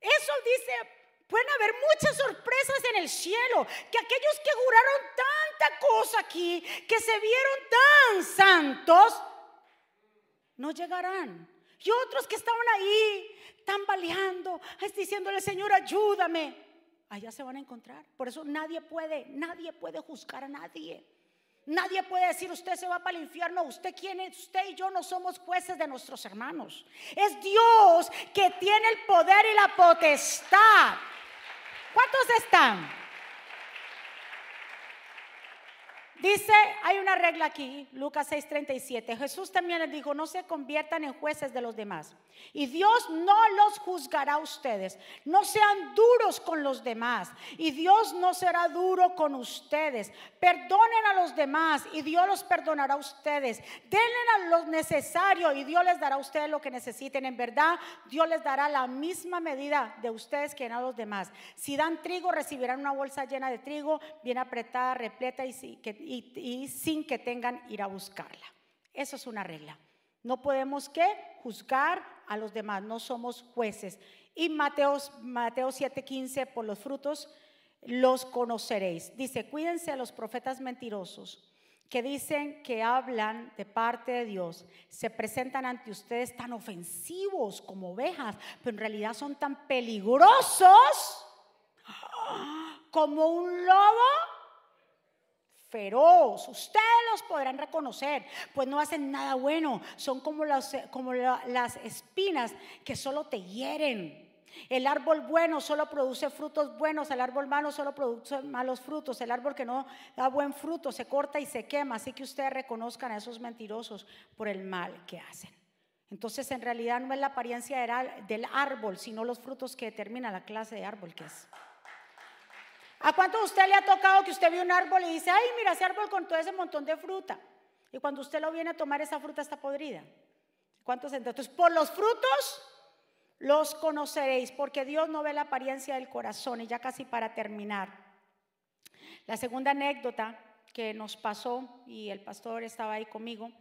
Eso dice Pueden haber muchas sorpresas en el cielo, que aquellos que juraron tanta cosa aquí, que se vieron tan santos, no llegarán. Y otros que estaban ahí tambaleando, diciéndole, Señor, ayúdame, allá se van a encontrar. Por eso nadie puede, nadie puede juzgar a nadie. Nadie puede decir usted se va para el infierno, usted quién usted y yo no somos jueces de nuestros hermanos. Es Dios que tiene el poder y la potestad ¿Cuántos están? Dice, hay una regla aquí, Lucas 6:37. Jesús también les dijo, no se conviertan en jueces de los demás. Y Dios no los juzgará a ustedes. No sean duros con los demás. Y Dios no será duro con ustedes. Perdonen a los demás y Dios los perdonará a ustedes. Denle a lo necesario y Dios les dará a ustedes lo que necesiten. En verdad, Dios les dará la misma medida de ustedes que a los demás. Si dan trigo, recibirán una bolsa llena de trigo, bien apretada, repleta y, que y, sin que tengan ir a buscarla. Eso es una regla. No podemos que juzgar a los demás, no somos jueces. Y Mateo, Mateo 7:15, por los frutos los conoceréis. Dice, cuídense a los profetas mentirosos que dicen que hablan de parte de Dios, se presentan ante ustedes tan ofensivos como ovejas, pero en realidad son tan peligrosos como un lobo feroz. Ustedes los podrán reconocer, pues no hacen nada bueno. Son como, las, como las espinas que solo te hieren. El árbol bueno solo produce frutos buenos, el árbol malo solo produce malos frutos, el árbol que no da buen fruto se corta y se quema, así que ustedes reconozcan a esos mentirosos por el mal que hacen. Entonces en realidad no es la apariencia del árbol, sino los frutos que determinan la clase de árbol que es. ¿A cuánto usted le ha tocado que usted ve un árbol y dice, ay, mira ese árbol con todo ese montón de fruta? Y cuando usted lo viene a tomar, esa fruta está podrida. ¿Cuántos entonces? Por los frutos los conoceréis, porque Dios no ve la apariencia del corazón. Y ya casi para terminar. La segunda anécdota que nos pasó, y el pastor estaba ahí conmigo,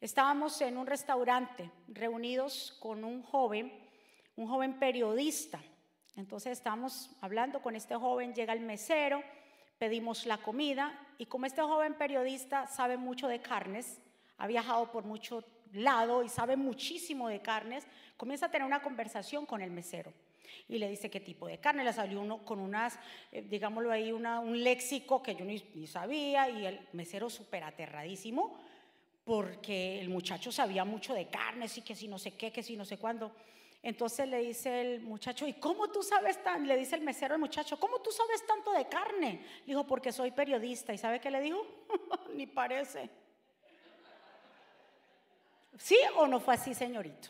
estábamos en un restaurante reunidos con un joven, un joven periodista. Entonces estamos hablando con este joven, llega el mesero, pedimos la comida y como este joven periodista sabe mucho de carnes, ha viajado por mucho lado y sabe muchísimo de carnes, comienza a tener una conversación con el mesero y le dice qué tipo de carne. Le salió uno con unas, eh, digámoslo ahí, un léxico que yo ni, ni, sabía y el mesero súper aterradísimo porque el muchacho sabía mucho de carnes y que si no sé qué, que si no sé cuándo. Entonces le dice el muchacho, ¿y cómo tú sabes tan? Le dice el mesero al muchacho, ¿cómo tú sabes tanto de carne? Le dijo, porque soy periodista. ¿Y sabe qué le dijo? Ni parece. ¿Sí o no fue así, señorito?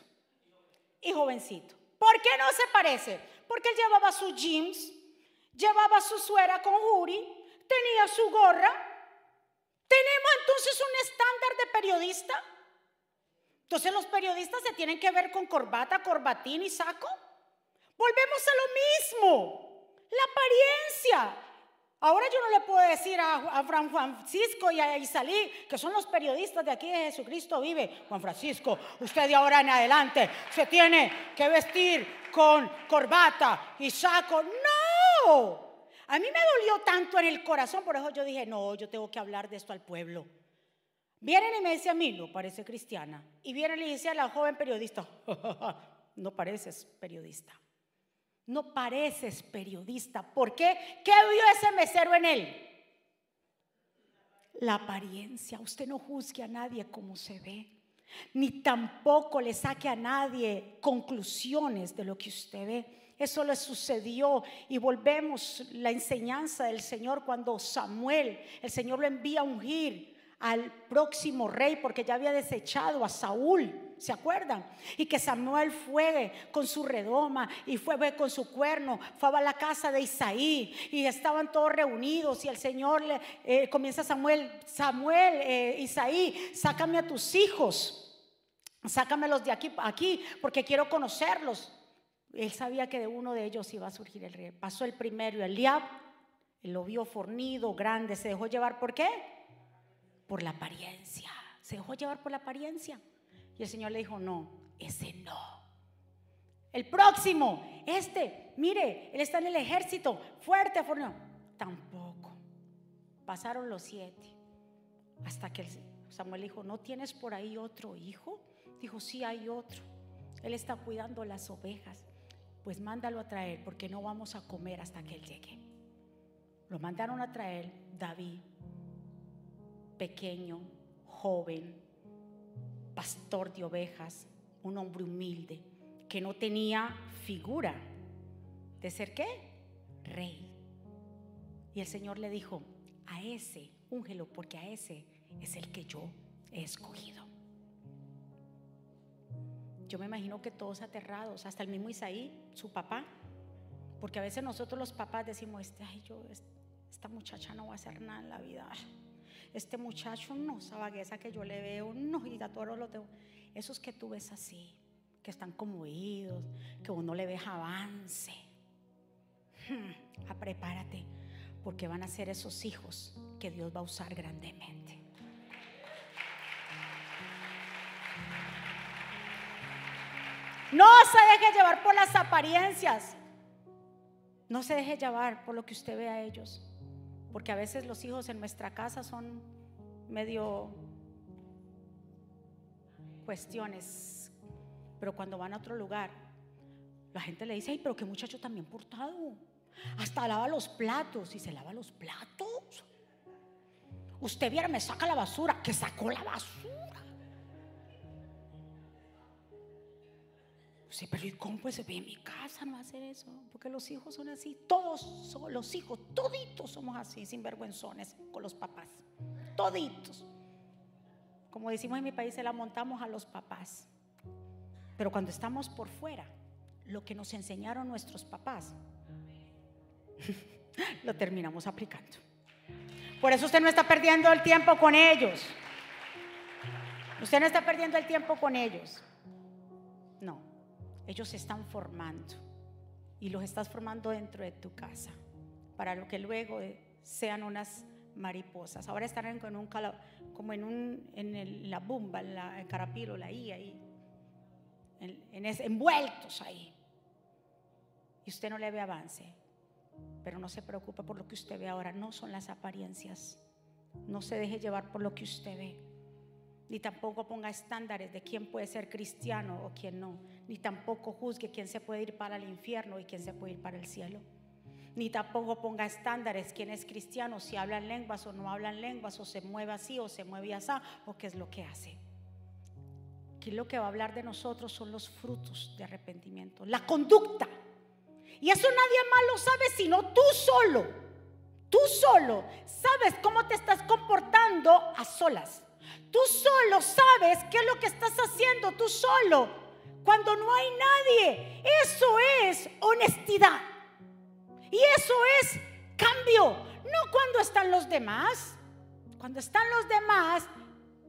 Y jovencito. ¿Por qué no se parece? Porque él llevaba sus jeans, llevaba su suera con Juri, tenía su gorra, ¿Tenemos entonces un estándar de periodista? Entonces los periodistas se tienen que ver con corbata, corbatín y saco. Volvemos a lo mismo, la apariencia. Ahora yo no le puedo decir a, Fran Francisco y a Isalí, que son los periodistas de aquí de Jesucristo vive, Juan Francisco, usted de ahora en adelante se tiene que vestir con corbata y saco. No, a mí me dolió tanto en el corazón, por eso yo dije, no, yo tengo que hablar de esto al pueblo. Vienen y me dice a mí, no parece cristiana. Y viene y le dice a la joven periodista, no pareces periodista. No pareces periodista. ¿Por qué? ¿Qué vio ese mesero en él? La apariencia. Usted no juzgue a nadie como se ve. Ni tampoco le saque a nadie conclusiones de lo que usted ve. Eso le sucedió y volvemos la enseñanza del Señor cuando Samuel, el Señor lo envía a ungir al próximo rey porque ya había desechado a Saúl, ¿se acuerdan? Y que Samuel fue con su redoma y fue con su cuerno, fue a la casa de Isaí y estaban todos reunidos y el Señor le eh, comienza Samuel, Samuel, eh, Isaí, sácame a tus hijos. Sácamelos de aquí, aquí, porque quiero conocerlos. Él sabía que de uno de ellos iba a surgir el rey. Pasó el primero, Eliab, lo vio fornido, grande, se dejó llevar por qué? Por la apariencia. Se dejó llevar por la apariencia. Y el Señor le dijo, no, ese no. El próximo, este, mire, él está en el ejército, fuerte, fornido. Tampoco. Pasaron los siete. Hasta que Samuel dijo, ¿no tienes por ahí otro hijo? Dijo, sí hay otro. Él está cuidando las ovejas pues mándalo a traer porque no vamos a comer hasta que él llegue. Lo mandaron a traer David, pequeño, joven, pastor de ovejas, un hombre humilde, que no tenía figura de ser qué? Rey. Y el Señor le dijo, a ese, úngelo, porque a ese es el que yo he escogido. Yo me imagino que todos aterrados, hasta el mismo Isaí, su papá, porque a veces nosotros los papás decimos, este, ay, yo, esta muchacha no va a hacer nada en la vida. Este muchacho no, esa vagueza que yo le veo, no, y a todos lo tengo. Esos que tú ves así, que están conmovidos, que uno le ve avance. Hmm, a prepárate, porque van a ser esos hijos que Dios va a usar grandemente. No se deje llevar por las apariencias. No se deje llevar por lo que usted ve a ellos. Porque a veces los hijos en nuestra casa son medio cuestiones. Pero cuando van a otro lugar, la gente le dice, ay, pero qué muchacho también portado. Hasta lava los platos y se lava los platos. Usted viera, me saca la basura, que sacó la basura. Sí, pero ¿y cómo puede ser? En mi casa no hacer eso, porque los hijos son así. Todos son los hijos, toditos somos así, sinvergüenzones con los papás. Toditos. Como decimos en mi país, se la montamos a los papás. Pero cuando estamos por fuera, lo que nos enseñaron nuestros papás, lo terminamos aplicando. Por eso usted no está perdiendo el tiempo con ellos. Usted no está perdiendo el tiempo con ellos. Ellos se están formando y los estás formando dentro de tu casa para lo que luego sean unas mariposas. Ahora un, como en, un, en la bumba, en la en la I ahí, en, envueltos ahí. Y usted no le ve avance, pero no se preocupe por lo que usted ve ahora. No son las apariencias. No se deje llevar por lo que usted ve ni tampoco ponga estándares de quién puede ser cristiano o quién no, ni tampoco juzgue quién se puede ir para el infierno y quién se puede ir para el cielo. ni tampoco ponga estándares quién es cristiano, si habla en lenguas o no habla en lenguas, o se mueve así o se mueve así, o qué es lo que hace. Aquí lo que va a hablar de nosotros son los frutos de arrepentimiento, la conducta. Y eso nadie más lo sabe sino tú solo. Tú solo sabes cómo te estás comportando a solas. Tú solo sabes qué es lo que estás haciendo, tú solo, cuando no hay nadie. Eso es honestidad. Y eso es cambio. No cuando están los demás. Cuando están los demás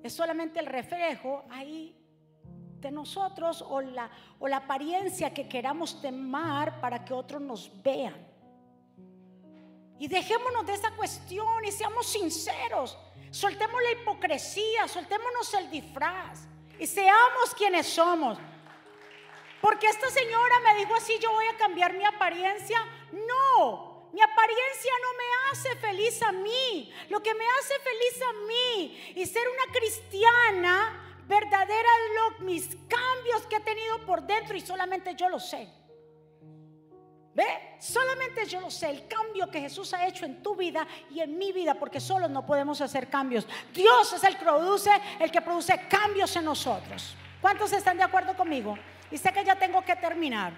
es solamente el reflejo ahí de nosotros o la, o la apariencia que queramos temar para que otros nos vean. Y dejémonos de esa cuestión y seamos sinceros. Soltemos la hipocresía, soltémonos el disfraz y seamos quienes somos. Porque esta señora me dijo así, yo voy a cambiar mi apariencia. No, mi apariencia no me hace feliz a mí. Lo que me hace feliz a mí y ser una cristiana verdadera es lo, mis cambios que he tenido por dentro y solamente yo lo sé. ¿Ve? Solamente yo lo sé, el cambio que Jesús ha hecho en tu vida y en mi vida, porque solos no podemos hacer cambios. Dios es el que produce, el que produce cambios en nosotros. ¿Cuántos están de acuerdo conmigo? Y sé que ya tengo que terminar,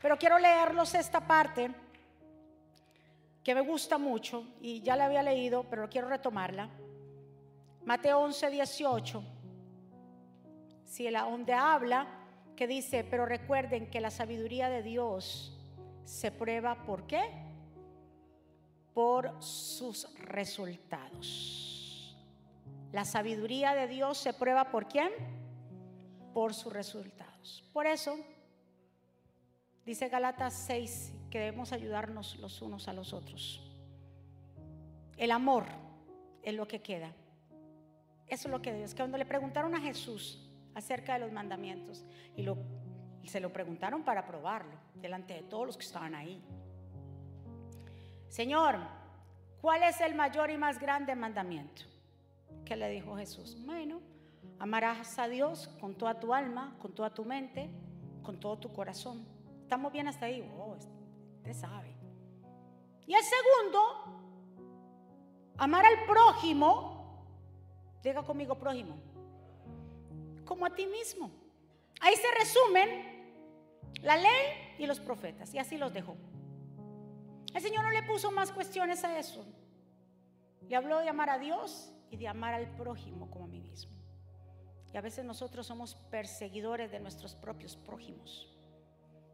pero quiero leerlos esta parte que me gusta mucho y ya la había leído, pero quiero retomarla. Mateo 11, 18. Si la donde habla que dice, pero recuerden que la sabiduría de Dios se prueba por qué? Por sus resultados. La sabiduría de Dios se prueba por quién? Por sus resultados. Por eso, dice Galatas 6, que debemos ayudarnos los unos a los otros. El amor es lo que queda. Eso es lo que Dios. Que cuando le preguntaron a Jesús acerca de los mandamientos y se lo preguntaron para probarlo delante de todos los que estaban ahí. Señor, ¿cuál es el mayor y más grande mandamiento? ¿Qué le dijo Jesús? Bueno, amarás a Dios con toda tu alma, con toda tu mente, con todo tu corazón. ¿Estamos bien hasta ahí? Oh, usted sabe. Y el segundo, amar al prójimo, diga conmigo prójimo, como a ti mismo. Ahí se resumen la ley y los profetas. Y así los dejó. El Señor no le puso más cuestiones a eso. Le habló de amar a Dios y de amar al prójimo como a mí mismo. Y a veces nosotros somos perseguidores de nuestros propios prójimos.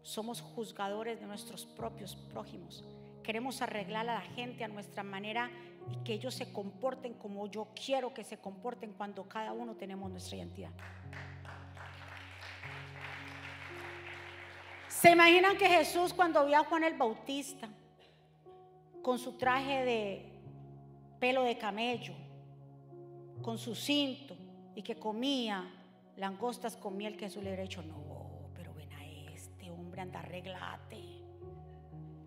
Somos juzgadores de nuestros propios prójimos. Queremos arreglar a la gente a nuestra manera y que ellos se comporten como yo quiero que se comporten cuando cada uno tenemos nuestra identidad. ¿Se imaginan que Jesús cuando vio a Juan el Bautista con su traje de pelo de camello, con su cinto y que comía langostas con miel que Jesús le hubiera dicho, no, pero ven a este hombre, anda, arreglate.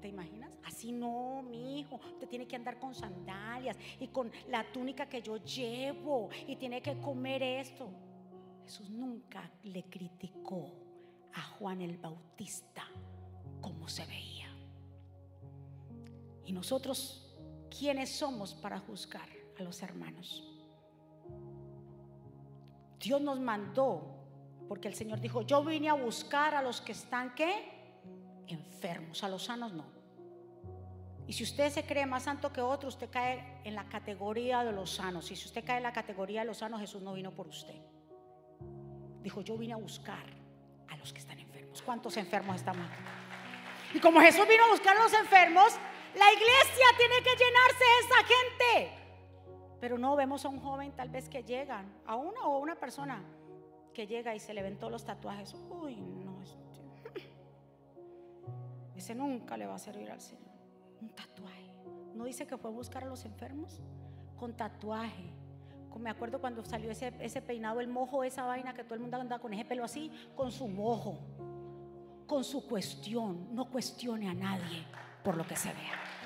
¿Te imaginas? Así no, mi hijo. Usted tiene que andar con sandalias y con la túnica que yo llevo y tiene que comer esto. Jesús nunca le criticó a Juan el Bautista como se veía. Y nosotros, ¿quiénes somos para juzgar a los hermanos? Dios nos mandó, porque el Señor dijo, yo vine a buscar a los que están, ¿qué? Enfermos, a los sanos no. Y si usted se cree más santo que otro, usted cae en la categoría de los sanos. Y si usted cae en la categoría de los sanos, Jesús no vino por usted. Dijo, yo vine a buscar a los que están enfermos. ¿Cuántos enfermos estamos Y como Jesús vino a buscar a los enfermos, la iglesia tiene que llenarse de esa gente. Pero no vemos a un joven tal vez que llega, a una o a una persona que llega y se le ven todos los tatuajes. Uy, no, ese nunca le va a servir al Señor. Un tatuaje. ¿No dice que fue a buscar a los enfermos? Con tatuaje me acuerdo cuando salió ese, ese peinado, el mojo, esa vaina que todo el mundo anda con ese pelo así, con su mojo, con su cuestión. No cuestione a nadie por lo que se vea.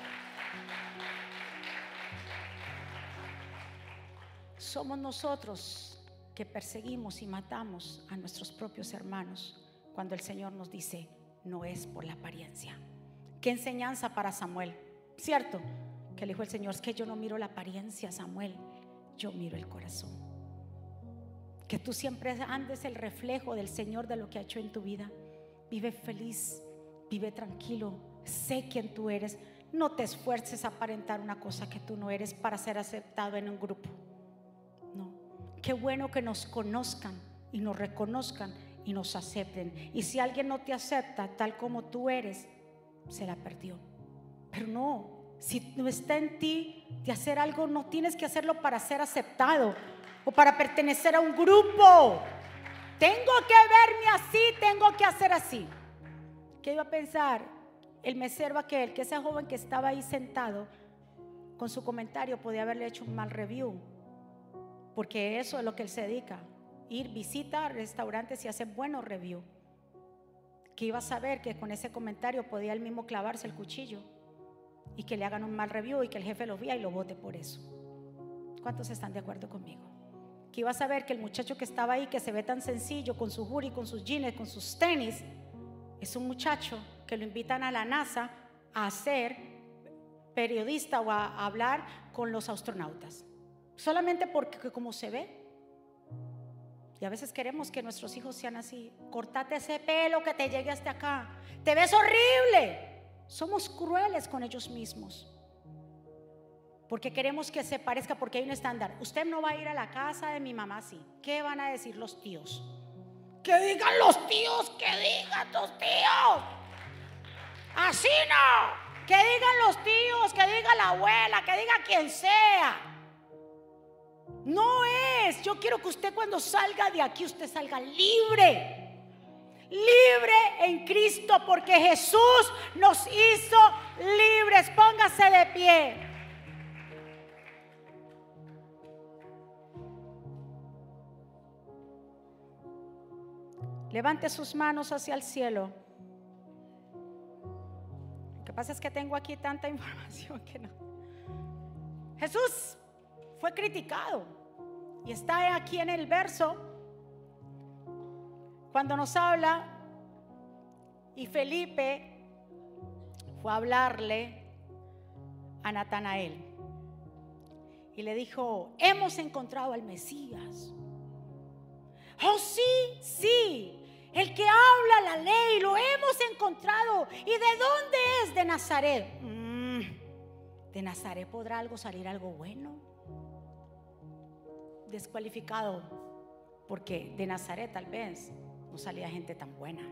Somos nosotros que perseguimos y matamos a nuestros propios hermanos cuando el Señor nos dice, no es por la apariencia, qué enseñanza para Samuel, ¿cierto? Que le dijo el Señor, es que yo no miro la apariencia, Samuel, yo miro el corazón. Que tú siempre andes el reflejo del Señor de lo que ha hecho en tu vida. Vive feliz, vive tranquilo, sé quién tú eres. No te esfuerces a aparentar una cosa que tú no eres para ser aceptado en un grupo. Qué bueno que nos conozcan y nos reconozcan y nos acepten. Y si alguien no te acepta tal como tú eres, se la perdió. Pero no, si no está en ti de hacer algo, no tienes que hacerlo para ser aceptado o para pertenecer a un grupo. Tengo que verme así, tengo que hacer así. ¿Qué iba a pensar? El mesero aquel, que ese joven que estaba ahí sentado, con su comentario podía haberle hecho un mal review, porque eso es lo que él se dedica, ir, visita restaurantes y hacer buenos reviews. Que iba a saber que con ese comentario podía él mismo clavarse el cuchillo y que le hagan un mal review y que el jefe lo vea y lo vote por eso. ¿Cuántos están de acuerdo conmigo? Que iba a saber que el muchacho que estaba ahí, que se ve tan sencillo, con su jury, con sus jeans, con sus tenis, es un muchacho que lo invitan a la NASA a ser periodista o a hablar con los astronautas. Solamente porque como se ve, y a veces queremos que nuestros hijos sean así. Cortate ese pelo que te llegue hasta acá. Te ves horrible. Somos crueles con ellos mismos. Porque queremos que se parezca porque hay un estándar. Usted no va a ir a la casa de mi mamá así. ¿Qué van a decir los tíos? Que digan los tíos, que digan tus tíos. Así no. Que digan los tíos, que diga la abuela, que diga quien sea. No es. Yo quiero que usted cuando salga de aquí, usted salga libre. Libre en Cristo porque Jesús nos hizo libres. Póngase de pie. Levante sus manos hacia el cielo. Lo que pasa es que tengo aquí tanta información que no. Jesús fue criticado. Y está aquí en el verso cuando nos habla y Felipe fue a hablarle a Natanael y le dijo, hemos encontrado al Mesías. Oh sí, sí, el que habla la ley, lo hemos encontrado. ¿Y de dónde es? De Nazaret. Mm, ¿De Nazaret podrá algo salir algo bueno? Descualificado porque de Nazaret tal vez no salía gente tan buena.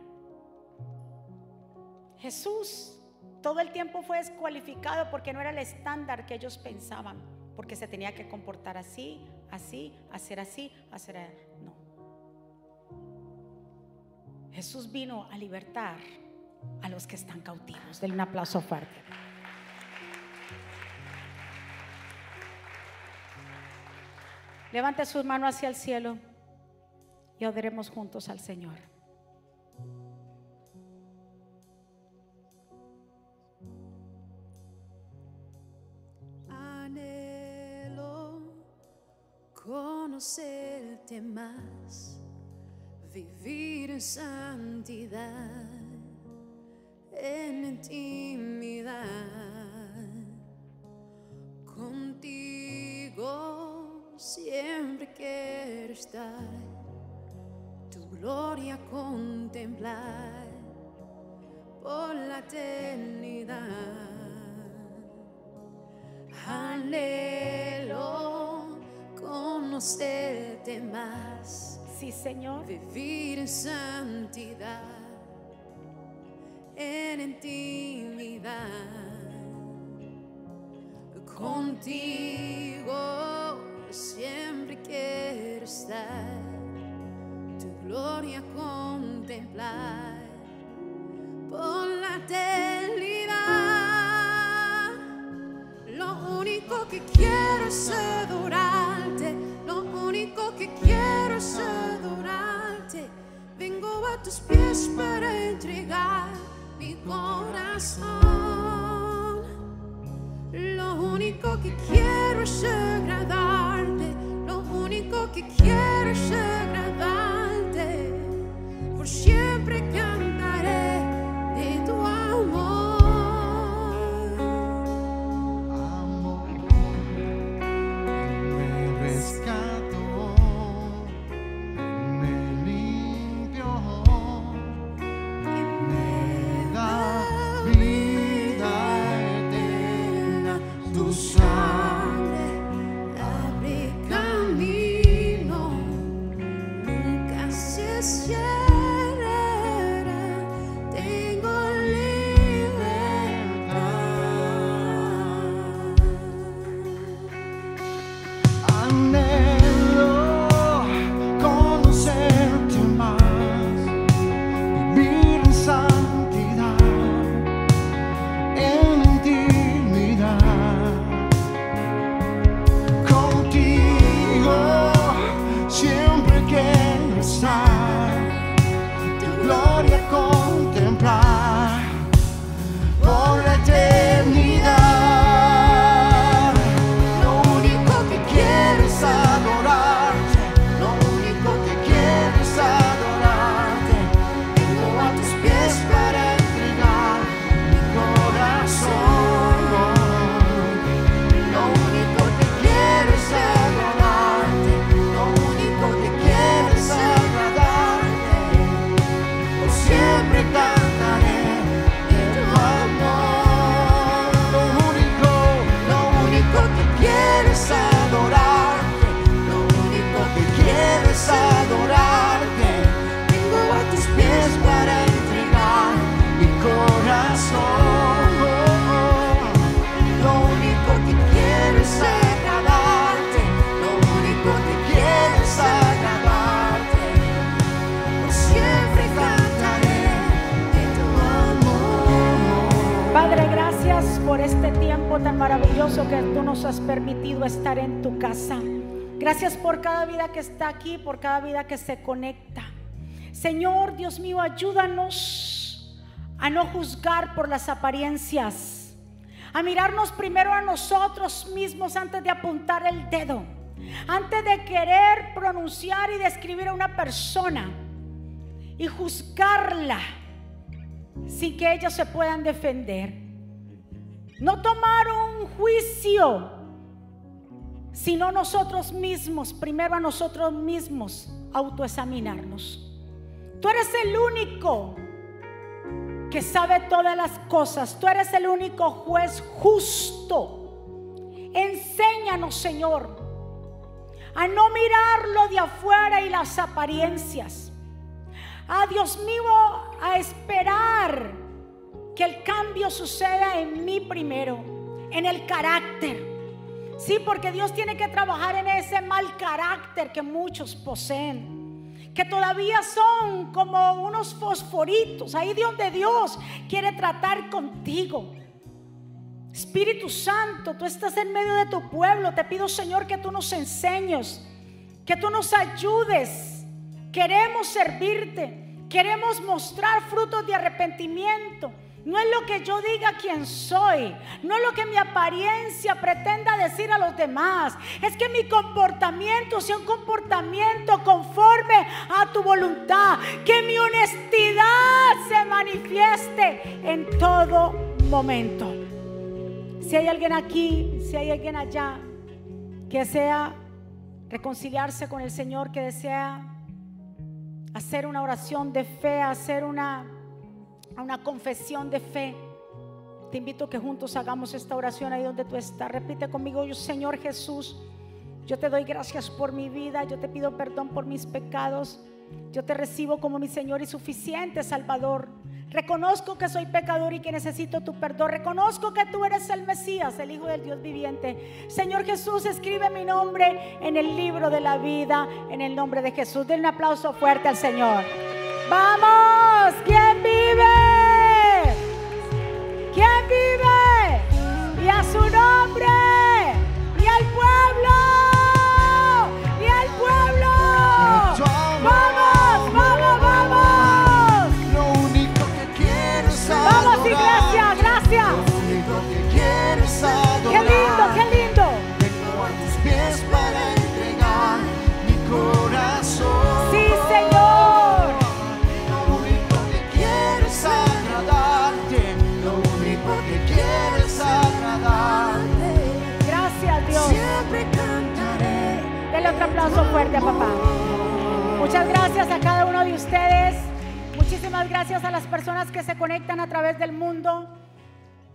Jesús todo el tiempo fue descualificado porque no era el estándar que ellos pensaban, porque se tenía que comportar así, así, hacer así, hacer no. Jesús vino a libertar a los que están cautivos. Denle un aplauso fuerte. Levante sus manos hacia el cielo y adoremos juntos al Señor. Anhelo conocerte más, vivir en santidad, en intimidad contigo siempre quiero estar, tu gloria contemplar por la eternidad. Anhelo conocerte más. Sí, Señor. Vivir en santidad, en intimidad contigo siempre quiero estar, tu gloria contemplar por la eternidad. Lo único que quiero es adorarte, lo único que quiero es adorarte. Vengo a tus pies para entregar mi corazón. Lo único que quiero es agradarte, lo que quiero agradarte. Por siempre gloria contemplar tan maravilloso que tú nos has permitido estar en tu casa. Gracias por cada vida que está aquí, por cada vida que se conecta. Señor, Dios mío, ayúdanos a no juzgar por las apariencias, a mirarnos primero a nosotros mismos antes de apuntar el dedo, antes de querer pronunciar y describir a una persona y juzgarla sin que ellas se puedan defender. No tomar un juicio, sino nosotros mismos, primero a nosotros mismos, autoexaminarnos. Tú eres el único que sabe todas las cosas. Tú eres el único juez justo. Enséñanos, Señor, a no mirar lo de afuera y las apariencias. A Dios mío, a esperar que el cambio suceda en mí primero, en el carácter. Sí, porque Dios tiene que trabajar en ese mal carácter que muchos poseen que todavía son como unos fosforitos, ahí de donde Dios quiere tratar contigo. Espíritu Santo, tú estás en medio de tu pueblo, te pido Señor que tú nos enseñes, que tú nos ayudes. Queremos servirte, queremos mostrar frutos de arrepentimiento. No es lo que yo diga quién soy, no es lo que mi apariencia pretenda decir a los demás. Es que mi comportamiento sea un comportamiento conforme a tu voluntad. Que mi honestidad se manifieste en todo momento. Si hay alguien aquí, si hay alguien allá que desea reconciliarse con el Señor, que desea hacer una oración de fe, hacer una a una confesión de fe. Te invito a que juntos hagamos esta oración ahí donde tú estás. Repite conmigo, Señor Jesús, yo te doy gracias por mi vida, yo te pido perdón por mis pecados, yo te recibo como mi Señor y suficiente Salvador. Reconozco que soy pecador y que necesito tu perdón. Reconozco que tú eres el Mesías, el Hijo del Dios viviente. Señor Jesús, escribe mi nombre en el libro de la vida, en el nombre de Jesús. Den un aplauso fuerte al Señor. Muchas gracias a cada uno de ustedes. Muchísimas gracias a las personas que se conectan a través del mundo.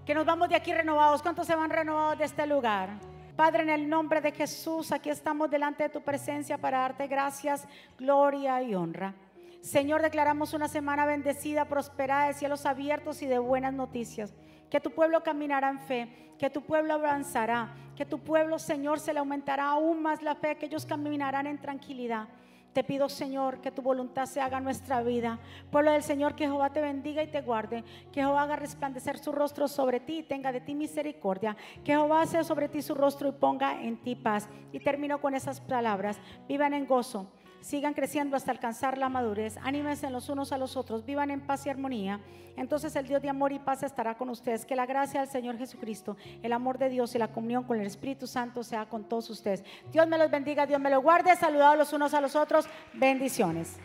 Que nos vamos de aquí renovados. ¿Cuántos se van renovados de este lugar? Padre, en el nombre de Jesús, aquí estamos delante de tu presencia para darte gracias, gloria y honra. Señor, declaramos una semana bendecida, prosperada, de cielos abiertos y de buenas noticias. Que tu pueblo caminará en fe, que tu pueblo avanzará, que tu pueblo, Señor, se le aumentará aún más la fe, que ellos caminarán en tranquilidad. Te pido, Señor, que tu voluntad se haga en nuestra vida. Pueblo del Señor, que Jehová te bendiga y te guarde. Que Jehová haga resplandecer su rostro sobre ti y tenga de ti misericordia. Que Jehová sea sobre ti su rostro y ponga en ti paz. Y termino con esas palabras. Vivan en gozo. Sigan creciendo hasta alcanzar la madurez. Anímense los unos a los otros. Vivan en paz y armonía. Entonces el Dios de amor y paz estará con ustedes. Que la gracia del Señor Jesucristo, el amor de Dios y la comunión con el Espíritu Santo sea con todos ustedes. Dios me los bendiga, Dios me los guarde. Saludados los unos a los otros. Bendiciones.